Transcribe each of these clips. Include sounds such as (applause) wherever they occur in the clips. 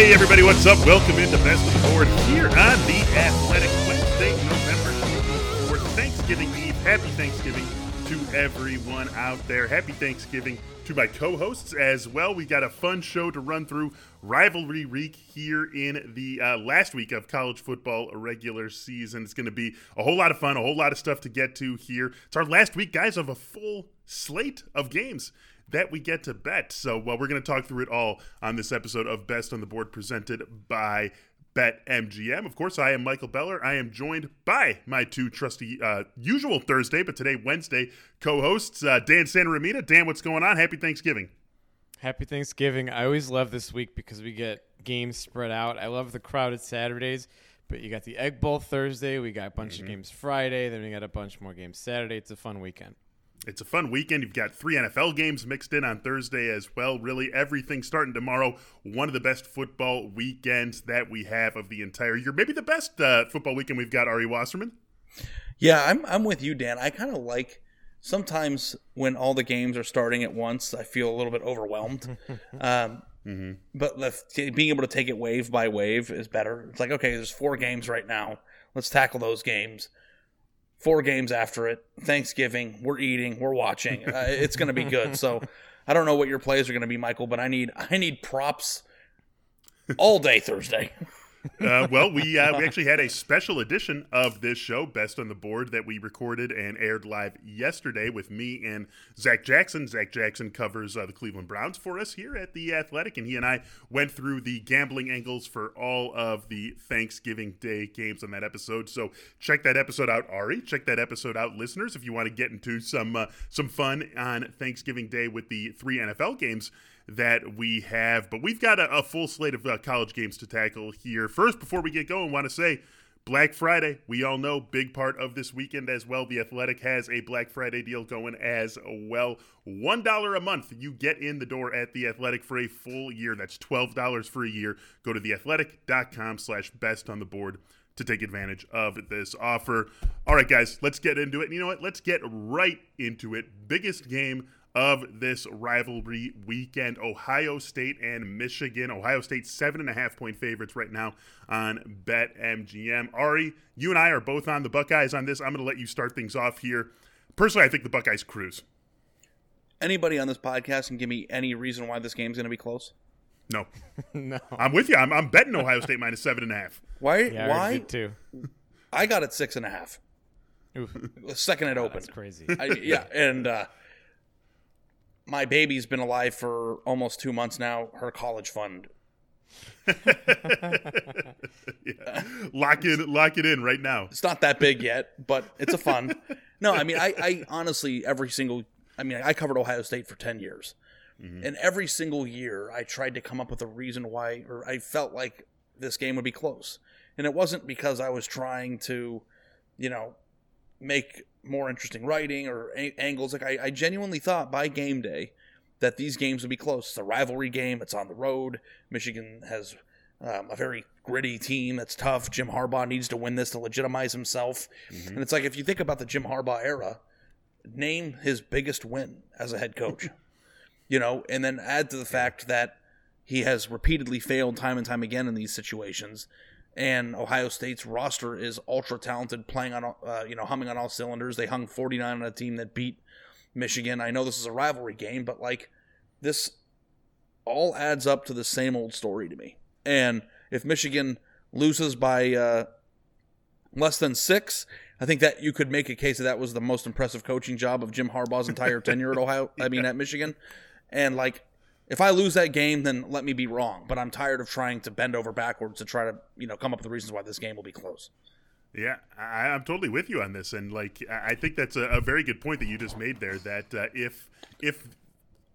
Hey, everybody, what's up? Welcome into Best of the Board here on The Athletic Wednesday, November 24th, Thanksgiving Eve. Happy Thanksgiving to everyone out there. Happy Thanksgiving to my co hosts as well. We got a fun show to run through rivalry week here in the uh, last week of college football regular season. It's going to be a whole lot of fun, a whole lot of stuff to get to here. It's our last week, guys, of a full slate of games that we get to bet. So, well, we're going to talk through it all on this episode of Best on the Board presented by Bet MGM. Of course, I am Michael Beller. I am joined by my two trusty, uh, usual Thursday, but today Wednesday co-hosts uh, Dan Santaromita. Dan, what's going on? Happy Thanksgiving. Happy Thanksgiving. I always love this week because we get games spread out. I love the crowded Saturdays, but you got the Egg Bowl Thursday. We got a bunch mm-hmm. of games Friday. Then we got a bunch more games Saturday. It's a fun weekend it's a fun weekend. You've got three NFL games mixed in on Thursday as well. Really, everything starting tomorrow. One of the best football weekends that we have of the entire year. Maybe the best uh, football weekend we've got. Ari Wasserman. Yeah, I'm I'm with you, Dan. I kind of like sometimes when all the games are starting at once. I feel a little bit overwhelmed. (laughs) um, mm-hmm. But being able to take it wave by wave is better. It's like okay, there's four games right now. Let's tackle those games four games after it. Thanksgiving, we're eating, we're watching. (laughs) Uh, it's going to be good. So I don't know what your plays are going to be, Michael, but I need I need props all day Thursday. (laughs) uh, well, we uh, we actually had a special edition of this show, Best on the Board, that we recorded and aired live yesterday with me and Zach Jackson. Zach Jackson covers uh, the Cleveland Browns for us here at the Athletic, and he and I went through the gambling angles for all of the Thanksgiving Day games on that episode. So check that episode out, Ari. Check that episode out, listeners, if you want to get into some uh, some fun on Thanksgiving Day with the three NFL games that we have. But we've got a, a full slate of uh, college games to tackle here. First, before we get going, want to say Black Friday, we all know, big part of this weekend as well. The Athletic has a Black Friday deal going as well. $1 a month you get in the door at The Athletic for a full year. That's $12 for a year. Go to theathletic.com slash best on the board to take advantage of this offer. All right, guys, let's get into it. And you know what? Let's get right into it. Biggest game of this rivalry weekend Ohio State and Michigan. Ohio State, seven and a half point favorites right now on BetMGM. Ari, you and I are both on the Buckeyes on this. I'm going to let you start things off here. Personally, I think the Buckeyes cruise. Anybody on this podcast can give me any reason why this game's going to be close? (laughs) No. no. I'm with you. I'm, I'm betting Ohio State minus seven and a half. Why? Yeah, why? Too. I got it six and a half. Oof. second it opened. That's crazy. I, yeah, and uh, my baby's been alive for almost two months now. Her college fund. (laughs) yeah. Lock it, lock it in right now. It's not that big yet, but it's a fun. no, I mean, I, I honestly every single. I mean, I covered Ohio State for ten years, mm-hmm. and every single year I tried to come up with a reason why, or I felt like this game would be close, and it wasn't because I was trying to, you know, make more interesting writing or a- angles. Like I, I genuinely thought by game day that these games would be close. It's a rivalry game. It's on the road. Michigan has um, a very gritty team that's tough. Jim Harbaugh needs to win this to legitimize himself. Mm-hmm. And it's like if you think about the Jim Harbaugh era, name his biggest win as a head coach. (laughs) you know, and then add to the fact that he has repeatedly failed time and time again in these situations and Ohio State's roster is ultra talented, playing on uh, you know humming on all cylinders. They hung 49 on a team that beat Michigan. I know this is a rivalry game, but like this all adds up to the same old story to me. And if Michigan loses by uh, less than six, I think that you could make a case that that was the most impressive coaching job of Jim Harbaugh's entire tenure at Ohio. I mean, (laughs) at Michigan, and like if I lose that game, then let me be wrong. But I'm tired of trying to bend over backwards to try to, you know, come up with the reasons why this game will be close. Yeah, I, am totally with you on this, and like I think that's a, a, very good point that you just made there. That uh, if if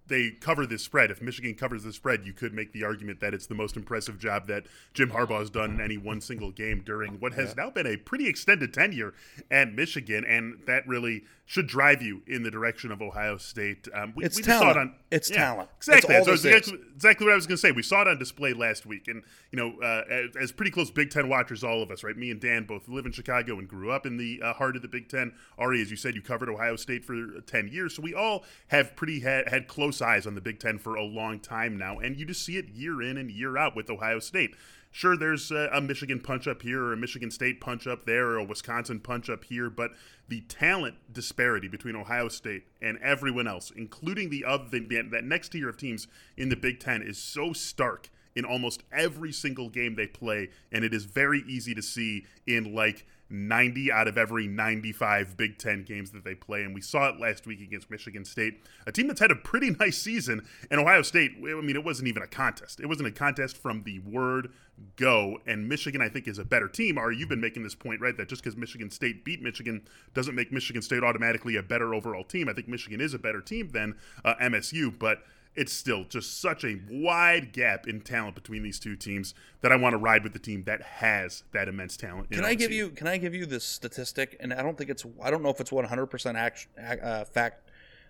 they cover this spread, if Michigan covers the spread, you could make the argument that it's the most impressive job that Jim Harbaugh has done in any one single game during what has yeah. now been a pretty extended tenure at Michigan, and that really should drive you in the direction of Ohio State. Um, we, it's we talent. Saw it on, it's yeah, talent. Exactly. So exactly, exactly what I was going to say. We saw it on display last week, and you know, uh, as, as, pretty close Big Ten watchers, all of us, right? Me and Dan both live in Chicago and grew up in the uh, heart of the Big Ten. Ari, as you said, you covered Ohio State for ten years, so we all have pretty had, had close close eyes on the Big Ten for a long time now, and you just see it year in and year out with Ohio State. Sure, there's a, a Michigan punch up here, or a Michigan State punch up there, or a Wisconsin punch up here, but the talent disparity between Ohio State and everyone else, including the other that next tier of teams in the Big Ten, is so stark in almost every single game they play, and it is very easy to see in like 90 out of every 95 Big Ten games that they play. And we saw it last week against Michigan State, a team that's had a pretty (laughs) nice season. And Ohio State, I mean, it wasn't even a contest. It wasn't a contest from the word go. And Michigan, I think, is a better team. Or you've been making this point, right? That just because Michigan State beat Michigan doesn't make Michigan State automatically a better overall team. I think Michigan is a better team than uh, MSU, but it's still just such a wide gap in talent between these two teams that I want to ride with the team that has that immense talent. Can I give you Can I give you this statistic? And I don't think it's I don't know if it's one hundred percent uh, fact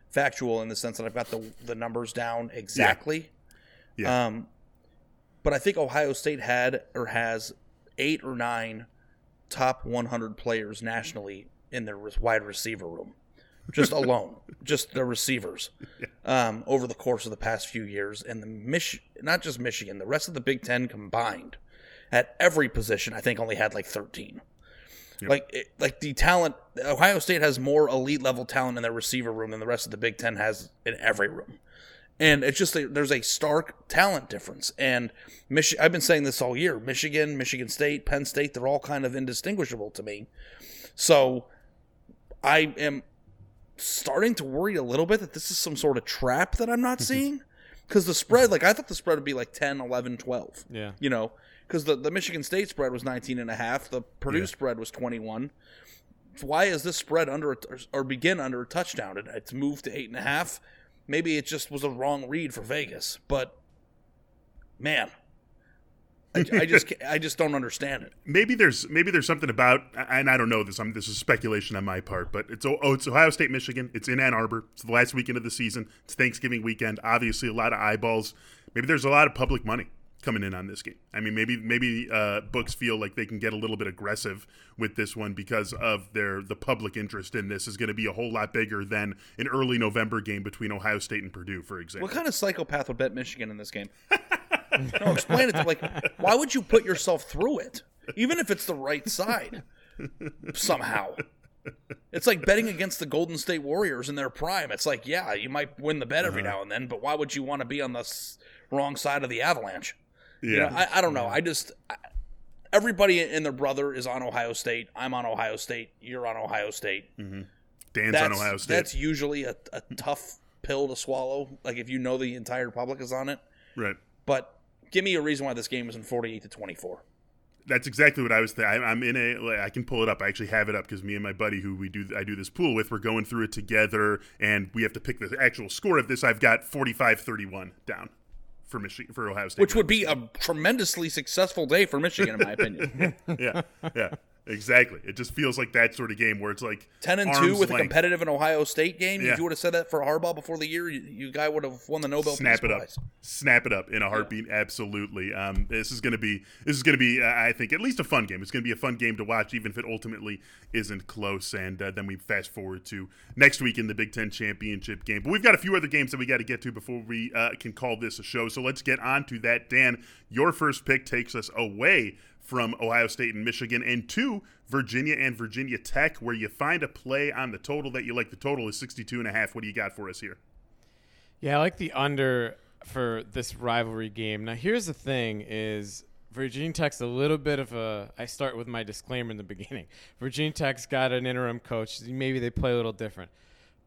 factual in the sense that I've got the the numbers down exactly. Yeah. yeah. Um, but I think Ohio State had or has eight or nine top 100 players nationally in their wide receiver room just (laughs) alone, just the receivers um, over the course of the past few years, and the Mich- not just Michigan, the rest of the Big Ten combined at every position, I think only had like thirteen. Yep. Like, it, like the talent, Ohio State has more elite level talent in their receiver room than the rest of the Big Ten has in every room, and it's just a, there's a stark talent difference. And Mich- I've been saying this all year: Michigan, Michigan State, Penn State, they're all kind of indistinguishable to me. So, I am starting to worry a little bit that this is some sort of trap that I'm not mm-hmm. seeing. Because the spread, like, I thought the spread would be like 10, 11, 12. Yeah. You know, because the, the Michigan State spread was 19 and a half, the Purdue yeah. spread was 21. Why is this spread under a, or begin under a touchdown? It, it's moved to eight and a half. Maybe it just was a wrong read for Vegas, but man, I, I, just I just don't understand it. Maybe there's maybe there's something about and I don't know this. I'm this is speculation on my part, but it's oh it's Ohio State Michigan. It's in Ann Arbor. It's the last weekend of the season. It's Thanksgiving weekend. Obviously, a lot of eyeballs. Maybe there's a lot of public money coming in on this game. I mean, maybe maybe uh, books feel like they can get a little bit aggressive with this one because of their the public interest in this is going to be a whole lot bigger than an early November game between Ohio State and Purdue, for example. What kind of psychopath would bet Michigan in this game? (laughs) (laughs) no, explain it. Like, why would you put yourself through it, even if it's the right side? Somehow, it's like betting against the Golden State Warriors in their prime. It's like, yeah, you might win the bet every uh-huh. now and then, but why would you want to be on the wrong side of the Avalanche? Yeah, you know, I, I, don't know. I just I, everybody and their brother is on Ohio State. I'm on Ohio State. You're on Ohio State. Mm-hmm. Dan's that's, on Ohio State. That's usually a, a tough pill to swallow. Like if you know the entire public is on it, right? But give me a reason why this game was in 48 to 24 that's exactly what I was thinking. I'm in a. I can pull it up. I actually have it up because me and my buddy, who we do, I do this pool with, we're going through it together, and we have to pick the actual score of this. I've got 45-31 down for Michigan for Ohio State, which would be a tremendously successful day for Michigan, in my opinion. (laughs) yeah, yeah. Exactly. It just feels like that sort of game where it's like ten and two with length. a competitive in Ohio State game. Yeah. If you would have said that for Harbaugh before the year, you, you guy would have won the Nobel Snap Peace it Prize. up. Snap it up in a heartbeat. Yeah. Absolutely. Um, this is going to be this is going to be uh, I think at least a fun game. It's going to be a fun game to watch, even if it ultimately isn't close. And uh, then we fast forward to next week in the Big Ten championship game. But we've got a few other games that we got to get to before we uh, can call this a show. So let's get on to that. Dan, your first pick takes us away from Ohio State and Michigan, and two, Virginia and Virginia Tech, where you find a play on the total that you like. The total is 62 and a half. What do you got for us here? Yeah, I like the under for this rivalry game. Now, here's the thing is Virginia Tech's a little bit of a I start with my disclaimer in the (laughs) beginning. Virginia Tech's got an interim coach. Maybe they play a little different.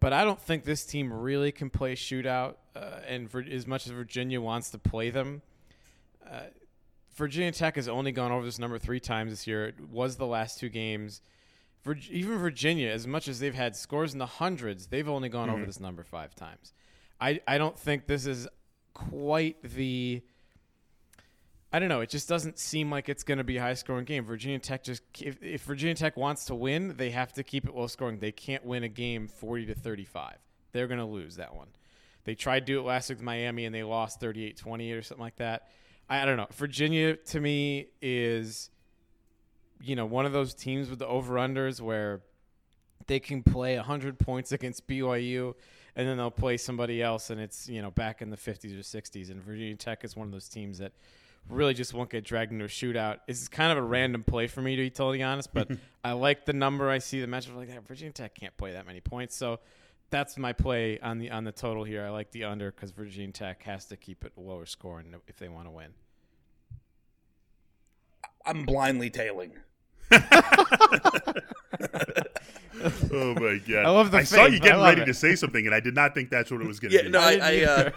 But I don't think this team really can play shootout, uh, and for, as much as Virginia wants to play them, uh, Virginia Tech has only gone over this number three times this year. It was the last two games. For even Virginia, as much as they've had scores in the hundreds, they've only gone mm-hmm. over this number five times. I, I don't think this is quite the. I don't know. It just doesn't seem like it's going to be a high scoring game. Virginia Tech just if, if Virginia Tech wants to win, they have to keep it low scoring. They can't win a game 40 to 35. They're going to lose that one. They tried to do it last week with Miami and they lost 38-28 or something like that. I, I don't know. Virginia to me is, you know, one of those teams with the over unders where they can play 100 points against BYU and then they'll play somebody else, and it's you know back in the 50s or 60s. And Virginia Tech is one of those teams that really just won't get dragged into a shootout. It's kind of a random play for me to be totally honest, but (laughs) I like the number. I see the matchup like that. Virginia Tech can't play that many points, so that's my play on the on the total here. I like the under because Virginia Tech has to keep it lower scoring if they want to win. I'm blindly tailing. (laughs) oh my god! I love the I saw you getting ready it. to say something, and I did not think that's what it was going to Yeah, be. no, I, I, uh,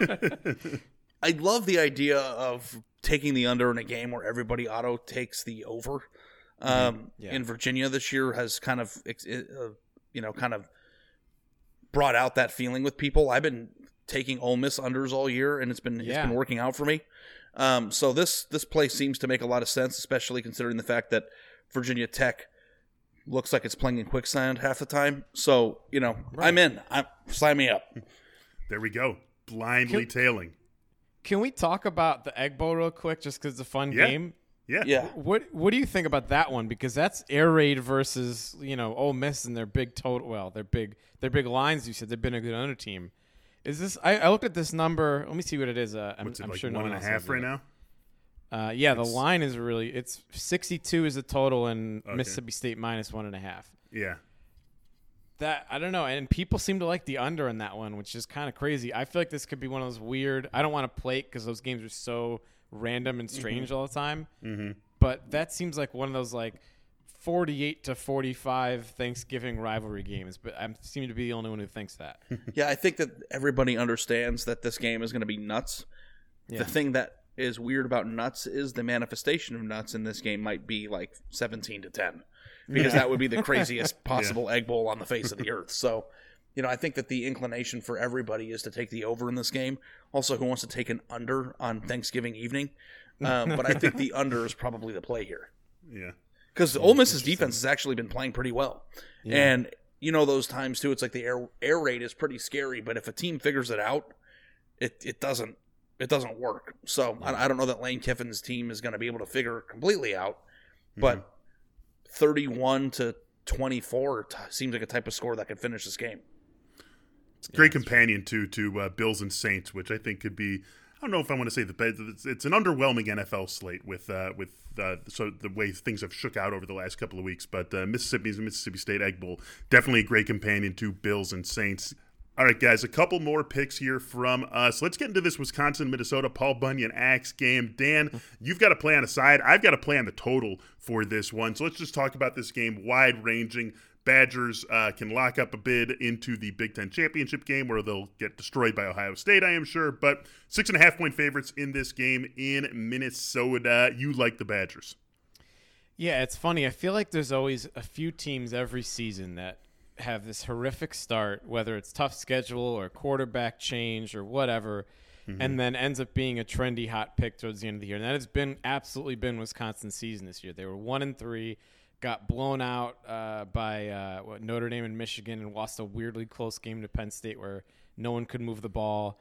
(laughs) I love the idea of taking the under in a game where everybody auto takes the over. Um, Yeah. In Virginia this year has kind of, uh, you know, kind of brought out that feeling with people. I've been taking Ole Miss unders all year, and it's been it's Yeah. been working out for me. Um, so this this play seems to make a lot of sense, especially considering the fact that Virginia Tech looks like it's playing in quicksand half the time. So you know, I'm in. I'm sign me up. There we go. Blindly tailing. Can we talk about the Egg Bowl real quick, just because it's a fun Yeah. game? Yeah. Yeah. What What do you think about that one? Because that's Air Raid versus you know Ole Miss and their big total. Well, their big their big lines. You said they've been a good under team. Is this? I, I looked at this number. Let me see what it is. Uh, I'm, What's it I'm like? sure no one one and a half right it. now. Uh, yeah, the line is really it's 62 is the total and Okay. Mississippi State minus one and a half. Yeah. That I don't know, and people seem to like the under in that one, which is kind of crazy. I feel like this could be one of those weird. I don't want to play it because those games are so random and strange all the time. Mm-hmm. But that seems like one of those like 48 to 45 Thanksgiving rivalry games. But I seem to be the only one who thinks that. (laughs) Yeah, I think that everybody understands that this game is going to be nuts. Yeah. The thing that is weird about nuts is the manifestation of nuts in this game might be like 17 to 10 because that would be the craziest (laughs) possible egg bowl on the face of the earth. So, you know, I think that the inclination for everybody is to take the over in this game. Also, who wants to take an under on Thanksgiving evening? (laughs) Um, but I think the under is probably the play here Yeah. because Ole Miss's defense has actually been playing pretty well, and you know those times too. It's like the air air raid is pretty scary, but if a team figures it out, it it doesn't it doesn't work. So I, I don't know that Lane Kiffin's team is going to be able to figure it completely out, but thirty one to twenty four t- seems like a type of score that could finish this game. It's a great companion too to uh, Bills and Saints, which I think could be. I don't know if I want to say the best. It's, it's an underwhelming NFL slate with uh, with uh, so the way things have shook out over the last couple of weeks. But uh, Mississippi's Mississippi State Egg Bowl definitely a great companion to Bills and Saints. All right, guys, a couple more picks here from us. Let's get into this Wisconsin Minnesota Paul Bunyan Axe game. Dan, (laughs) you've got to play on a side. I've got to play on the total for this one. So let's just talk about this game wide ranging. Badgers uh, can lock up a bid into the Big Ten championship game where they'll get destroyed by Ohio State, I am sure. But six and a half point favorites in this game in Minnesota. You like the Badgers. Yeah, it's funny. I feel like there's always a few teams every season that have this horrific start, whether it's tough schedule or quarterback change or whatever, and then ends up being a trendy hot pick towards the end of the year. And that has been absolutely been Wisconsin's season this year. They were one and three, got blown out uh, by uh, what, Notre Dame and Michigan, and lost a weirdly close game to Penn State where no one could move the ball.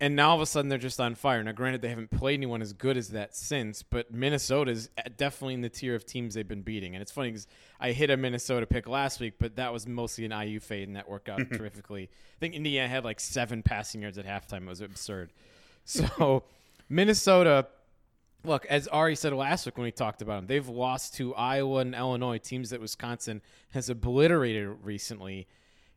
And now all of a sudden they're just on fire. Now, granted, they haven't played anyone as good as that since, but Minnesota's definitely in the tier of teams they've been beating. And it's funny because I hit a Minnesota pick last week, but that was mostly an IU fade, and that worked out (laughs) terrifically. I think Indiana had like seven passing yards at halftime. It was absurd. So, (laughs) Minnesota. Look, as Ari said last week when we talked about them, they've lost to Iowa and Illinois, teams that Wisconsin has obliterated recently.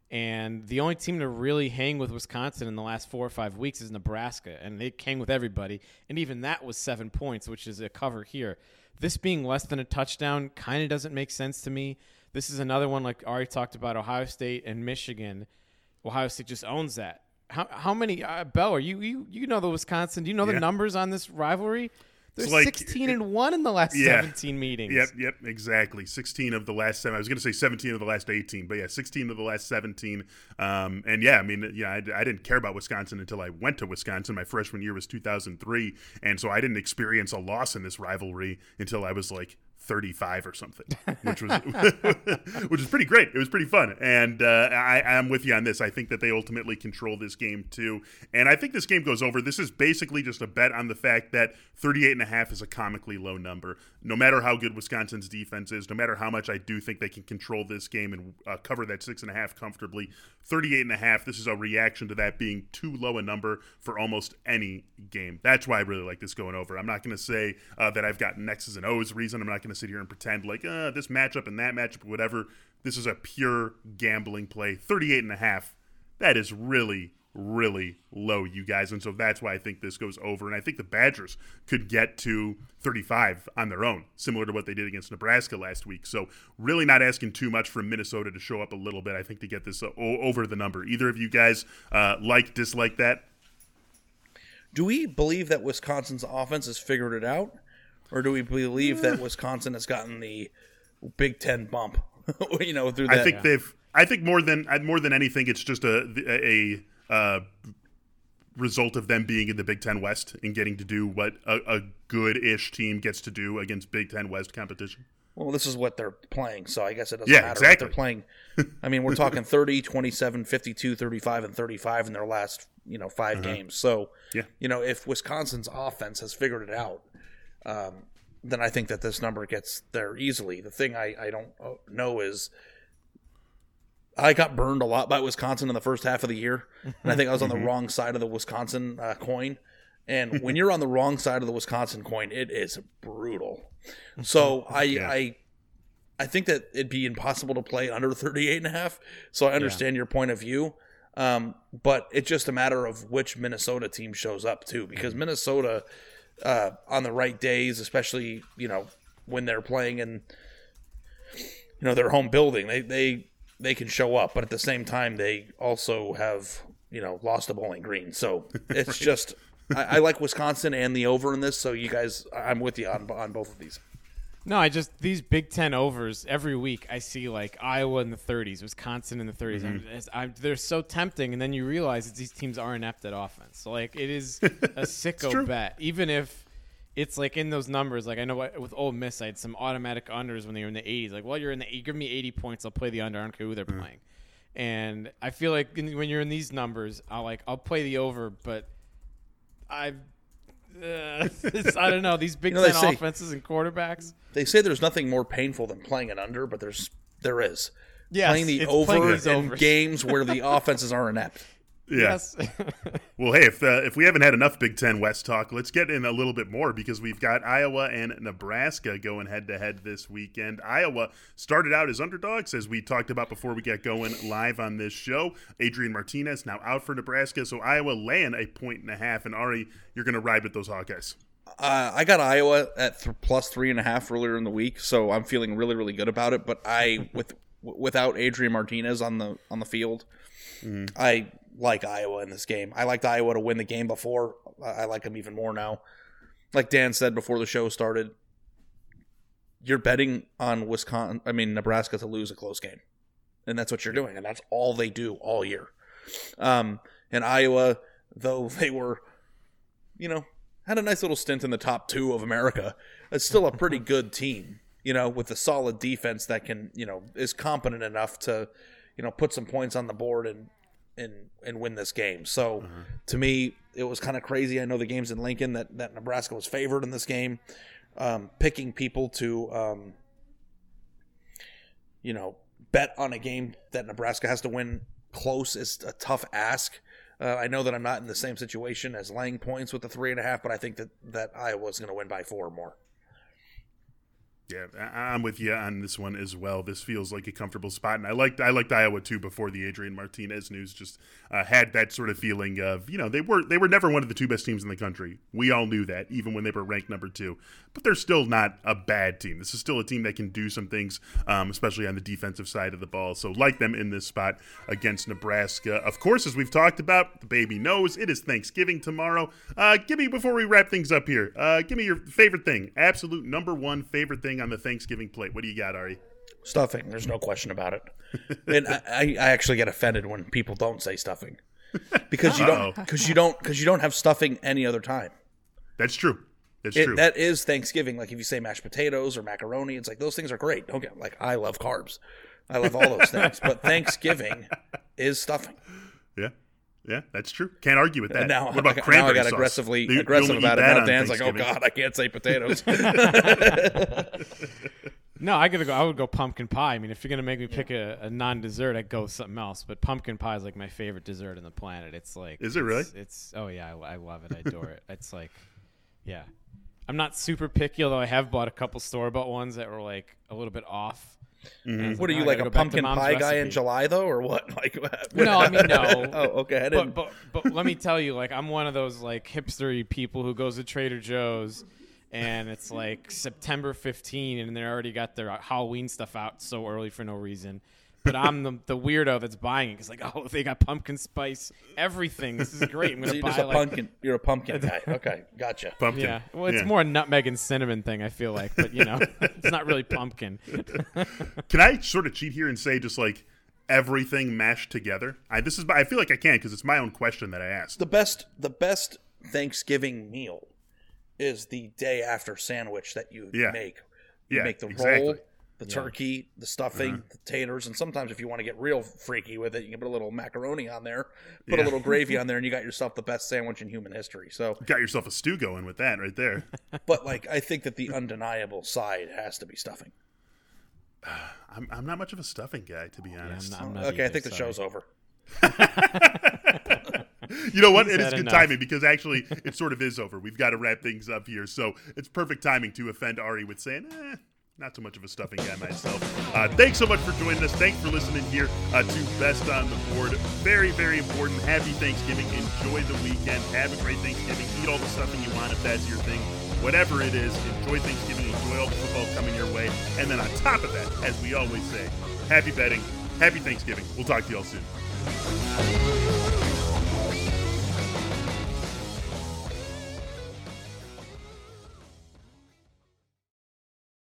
And the only team to really hang with Wisconsin in the last four or five weeks is Nebraska. And they hang with everybody. And even that was seven points, which is a cover here. This being less than a touchdown kind of doesn't make sense to me. This is another one like Ari talked about Ohio State and Michigan. Ohio State just owns that. How, how many, uh, Bell, are you, you, you know the Wisconsin, do you know Yeah. the numbers on this rivalry? They're like- 16 and 1 in the last Yeah. 17 meetings. Yep, yep, exactly. 16 of the last seven. I was going to say 17 of the last 18, but yeah, 16 of the last 17. Um, and yeah, I mean, yeah, I, I didn't care about Wisconsin until I went to Wisconsin. My freshman year was 2003. And so I didn't experience a loss in this rivalry until I was like 35 or something, which was (laughs) which is pretty great. It was pretty fun, and uh, I, I'm with you on this. I think that they ultimately control this game too, and I think this game goes over. This is basically just a bet on the fact that 38 and a half is a comically low number. No matter how good Wisconsin's defense is, no matter how much I do think they can control this game and uh, cover that six and a half comfortably, 38 and a half. This is a reaction to that being too low a number for almost any game. That's why I really like this going over. I'm not going to say uh, that I've got X's and O's reason. I'm not going to sit here and pretend like uh, this matchup and that matchup, whatever. This is a pure gambling play. 38 and a half. That is really, really low, you guys. And so that's why I think this goes over. And I think the Badgers could get to 35 on their own, similar to what they did against Nebraska last week. So really not asking too much from Minnesota to show up a little bit, I think, to get this uh, over the number. Either of you guys uh, like, dislike that? Do we believe that Wisconsin's offense has figured it out? or do we believe that Wisconsin has gotten the Big Ten bump? (laughs) you know, through that. I think they've. I think more than more than anything, it's just a a, a uh, result of them being in the Big Ten West and getting to do what a, a good-ish team gets to do against Big Ten West competition. Well, this is what they're playing, so I guess it doesn't yeah, matter exactly. what they're playing. (laughs) I mean, we're talking 30, 27, 52, 35, and 35 in their last, you know, 5 uh-huh. games. So, yeah. you know, if Wisconsin's offense has figured it out, um, then I think that this number gets there easily. The thing I, I don't uh, know is I got burned a lot by Wisconsin in the first half of the year, and I think I was on the mm-hmm. wrong side of the Wisconsin uh, coin. And (laughs) when you're on the wrong side of the Wisconsin coin, it is brutal. (laughs) So I yeah. I I think that it'd be impossible to play under 38 and a half. So I understand yeah. your point of view. Um, but it's just a matter of which Minnesota team shows up too, because mm-hmm. Minnesota uh, on the right days, especially you know when they're playing in you know their home building. They they they can show up, but at the same time they also have you know lost a Bowling Green. So (laughs) it's right. just I, I, like Wisconsin and the over in this. So you guys, I'm with you on on both of these. No, I just these Big Ten overs every week. I see like Iowa in the 30s, Wisconsin in the 30s. Mm-hmm. I'm, I'm, they're so tempting, and then you realize that these teams aren't inept at offense. So like it is (laughs) a sicko bet, even if it's like in those numbers. Like I know what, with Ole Miss, I had some automatic unders when they were in the 80s. Like, well, you're in the you give me 80 points, I'll play the under. I don't care who they're mm-hmm. playing. And I feel like in, when you're in these numbers, I'll like I'll play the over, but I've uh, (laughs) I don't know these Big you know, Ten say, offenses and quarterbacks. They say there's nothing more painful than playing an under, but there's there is. Yes, playing the over in games where the (laughs) offenses are inept. Yeah. Yes. (laughs) well, hey, if uh, if we haven't had enough Big Ten West talk, let's get in a little bit more because we've got Iowa and Nebraska going head to head this weekend. Iowa started out as underdogs, as we talked about before we get going live on this show. Adrian Martinez now out for Nebraska, so Iowa laying a point and a half. And Ari, you're going to ride with those Hawkeyes. Uh, I got Iowa at th- plus three and a half earlier in the week, so I'm feeling really, really good about it. But I, with without Adrian Martinez on the on the field, mm-hmm. I like Iowa in this game. I liked Iowa to win the game before. I like them even more now. Like Dan said before the show started, you're betting on Wisconsin, I mean, Nebraska to lose a close game. And that's what you're doing. And that's all they do all year. Um, and Iowa, though (laughs) they were, you know, had a nice little stint in the top two of America, it's still a pretty (laughs) good team, you know, with a solid defense that can, you know, is competent enough to, you know, put some points on the board and and and win this game. So mm-hmm. to me, it was kind of crazy. I know the game's in Lincoln that that Nebraska was favored in this game. Um, picking people to, um, you know, bet on a game that Nebraska has to win close is a tough ask. Uh, I know that I'm not in the same situation as laying points with the three and a half, but I think that that Iowa's going to win by four or more. Yeah, I'm with you on this one as well. This feels like a comfortable spot, and I liked I liked Iowa too before the Adrian Martinez news. Just uh, had that sort of feeling of you know they were they were never one of the two best teams in the country. We all knew that even when they were ranked number two, but they're still not a bad team. This is still a team that can do some things, um, especially on the defensive side of the ball. So like them in this spot against Nebraska. Of course, as we've talked about, the baby knows it is Thanksgiving tomorrow. Uh, give me before we wrap things up here. Uh, give me your favorite thing, absolute number one favorite thing on the Thanksgiving plate. What do you got, Ari? Stuffing. There's no question about it. and I, I actually get offended when people don't say stuffing because you don't because you don't because you don't have stuffing any other time. That's true. It's It, true. that is Thanksgiving. Like if you say mashed potatoes or macaroni, it's like those things are great. Don't get like I love carbs. I love all those things. But Thanksgiving is stuffing. yeah. Yeah, that's true. Can't argue with that. And now, what about now cranberry I got sauce? aggressively You- you aggressive about it that now. Dan's like, oh god, I can't say potatoes. (laughs) (laughs) No, I gotta go. I would go pumpkin pie. I mean, if you're gonna make me pick a, a non-dessert, I'd go with something else. But pumpkin pie is like my favorite dessert on the planet. It's like, Is it really? It's, it's oh yeah, I, I love it. I adore it. It's like, yeah. I'm not super picky, although I have bought a couple store bought ones that were like a little bit off. And I was what are "Oh, you like a go back to pumpkin mom's pie guy in. July though, or what? (laughs) Like what? No, I mean no. (laughs) oh, okay. I but, didn't. but but let me tell you, like I'm one of those like hipstery people who goes to Trader Joe's and it's like September 15 and they already got their Halloween stuff out so early for no reason. But I'm the, the weirdo that's buying it because like (laughs) oh they got pumpkin spice everything. This is great. I'm gonna you're buy just a like pumpkin. You're a pumpkin (laughs) guy. Okay, gotcha. Pumpkin. yeah. Well, it's Yeah. more a nutmeg and cinnamon thing. I feel like, but you know, (laughs) it's not really pumpkin. Can I sort of cheat here and say just like everything mashed together? I this is I feel like I can because it's my own question that I asked. The best, the best Thanksgiving meal is the day after sandwich that you Yeah. make. You Yeah, make the exactly. roll, the turkey, the stuffing, the taters, and sometimes if you want to get real freaky with it, you can put a little macaroni on there, put Yeah. a little gravy (laughs) on there, and you got yourself the best sandwich in human history. So, Got yourself a stew going with that right there. (laughs) but like, I think that the undeniable side has to be stuffing. (sighs) I'm, I'm not much of a stuffing guy, to be I'm honest. not, I'm not Okay, I think the sorry. show's over. (laughs) You know what? He's It is good enough. timing because actually it sort of is over. We've got to wrap things up here. So it's perfect timing to offend Ari with saying, eh, not so much of a stuffing guy myself. Uh, thanks so much for joining us. Thanks for listening here uh, to Best on the Board. Very, very important. Happy Thanksgiving. Enjoy the weekend. Have a great Thanksgiving. Eat all the stuffing you want if that's your thing. Whatever it is, enjoy Thanksgiving. Enjoy all the football coming your way. And then on top of that, as we always say, happy betting. Happy Thanksgiving. We'll talk to you all soon.